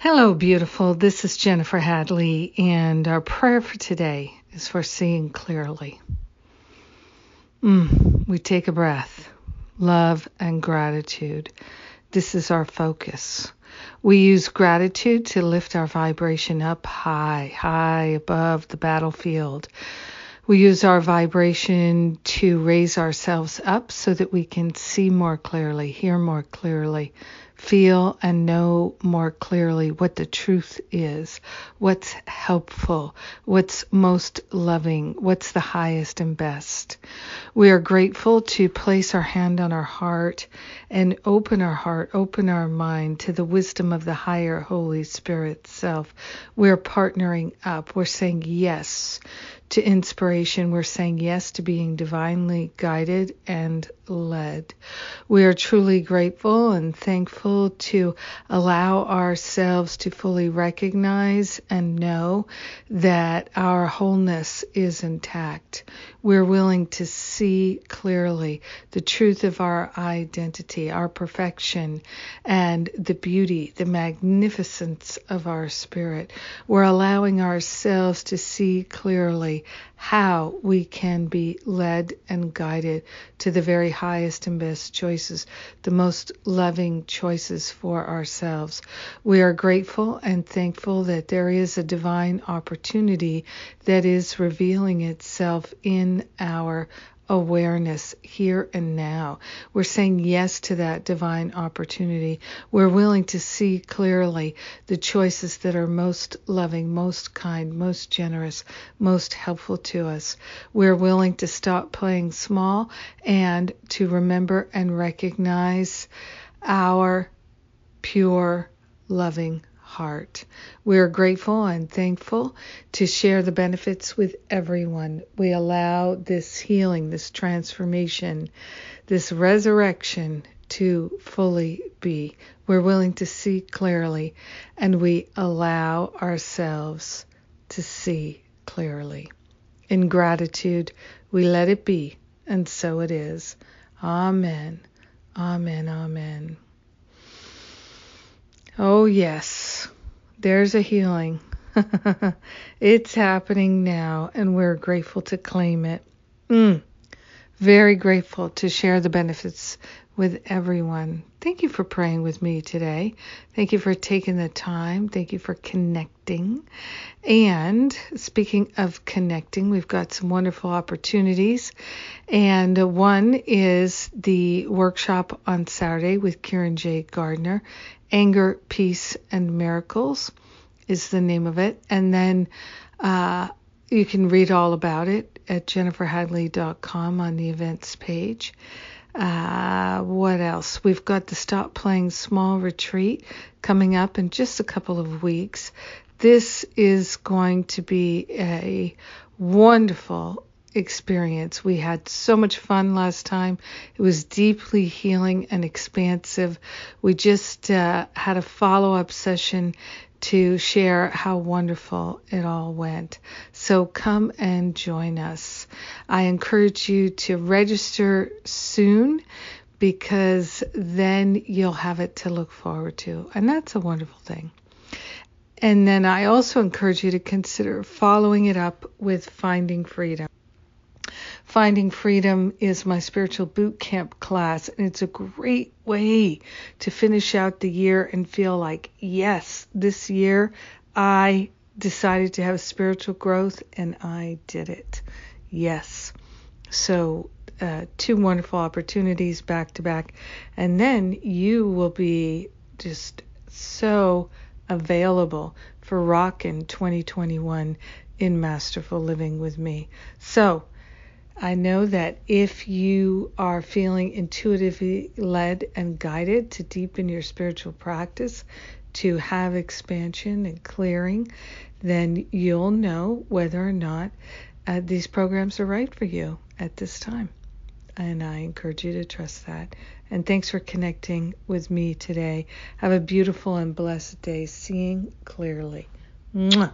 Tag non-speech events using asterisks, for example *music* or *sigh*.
Hello, beautiful. This is Jennifer Hadley, and our prayer for today is for seeing clearly. Mm, we take a breath. Love and gratitude. This is our focus. We use gratitude to lift our vibration up high, high above the battlefield. We use our vibration to raise ourselves up so that we can see more clearly, hear more clearly, feel and know more clearly what the truth is, what's helpful, what's most loving, what's the highest and best. We are grateful to place our hand on our heart and open our heart, open our mind to the wisdom of the higher Holy Spirit self. We're partnering up. We're saying yes to inspiration. We're saying yes to being divinely guided and led. We are truly grateful and thankful to allow ourselves to fully recognize and know that our wholeness is intact. We're willing to see clearly the truth of our identity, our perfection, and the beauty, the magnificence of our spirit. We're allowing ourselves to see clearly how we can be led and guided to the very highest and best choices, the most loving choices for ourselves. We are grateful and thankful that there is a divine opportunity that is revealing itself in our awareness here and now. We're saying yes to that divine opportunity. We're willing to see clearly the choices that are most loving, most kind, most generous, most helpful to us. We're willing to stop playing small and to remember and recognize our pure, loving heart. We are grateful and thankful to share the benefits with everyone. We allow this healing, this transformation, this resurrection to fully be. We're willing to see clearly and we allow ourselves to see clearly. In gratitude, we let it be, and so it is. Amen. Amen. Amen. Oh, yes, there's a healing. *laughs* it's happening now, and we're grateful to claim it. Mm, very grateful to share the benefits with everyone. Thank you for praying with me today. Thank you for taking the time. Thank you for connecting. And speaking of connecting, we've got some wonderful opportunities. And one is the workshop on Saturday with Kieran J. Gardner. Anger, Peace, and Miracles is the name of it. And then uh, you can read all about it at jenniferhadley.com on the events page. Uh, what else? We've got the Stop Playing Small retreat coming up in just a couple of weeks. This is going to be a wonderful experience. We had so much fun last time. It was deeply healing and expansive. We just uh, had a follow up session to share how wonderful it all went. So come and join us. I encourage you to register soon because then you'll have it to look forward to. And that's a wonderful thing. And then I also encourage you to consider following it up with Finding Freedom. Finding Freedom is my spiritual boot camp class, and it's a great way to finish out the year and feel like, yes, this year I decided to have spiritual growth and I did it. Yes. So, uh, two wonderful opportunities back to back, and then you will be just so available for rockin' 2021 in Masterful Living with me. So, I know that if you are feeling intuitively led and guided to deepen your spiritual practice, to have expansion and clearing, then you'll know whether or not uh, these programs are right for you at this time. And I encourage you to trust that. And thanks for connecting with me today. Have a beautiful and blessed day, seeing clearly. Mwah.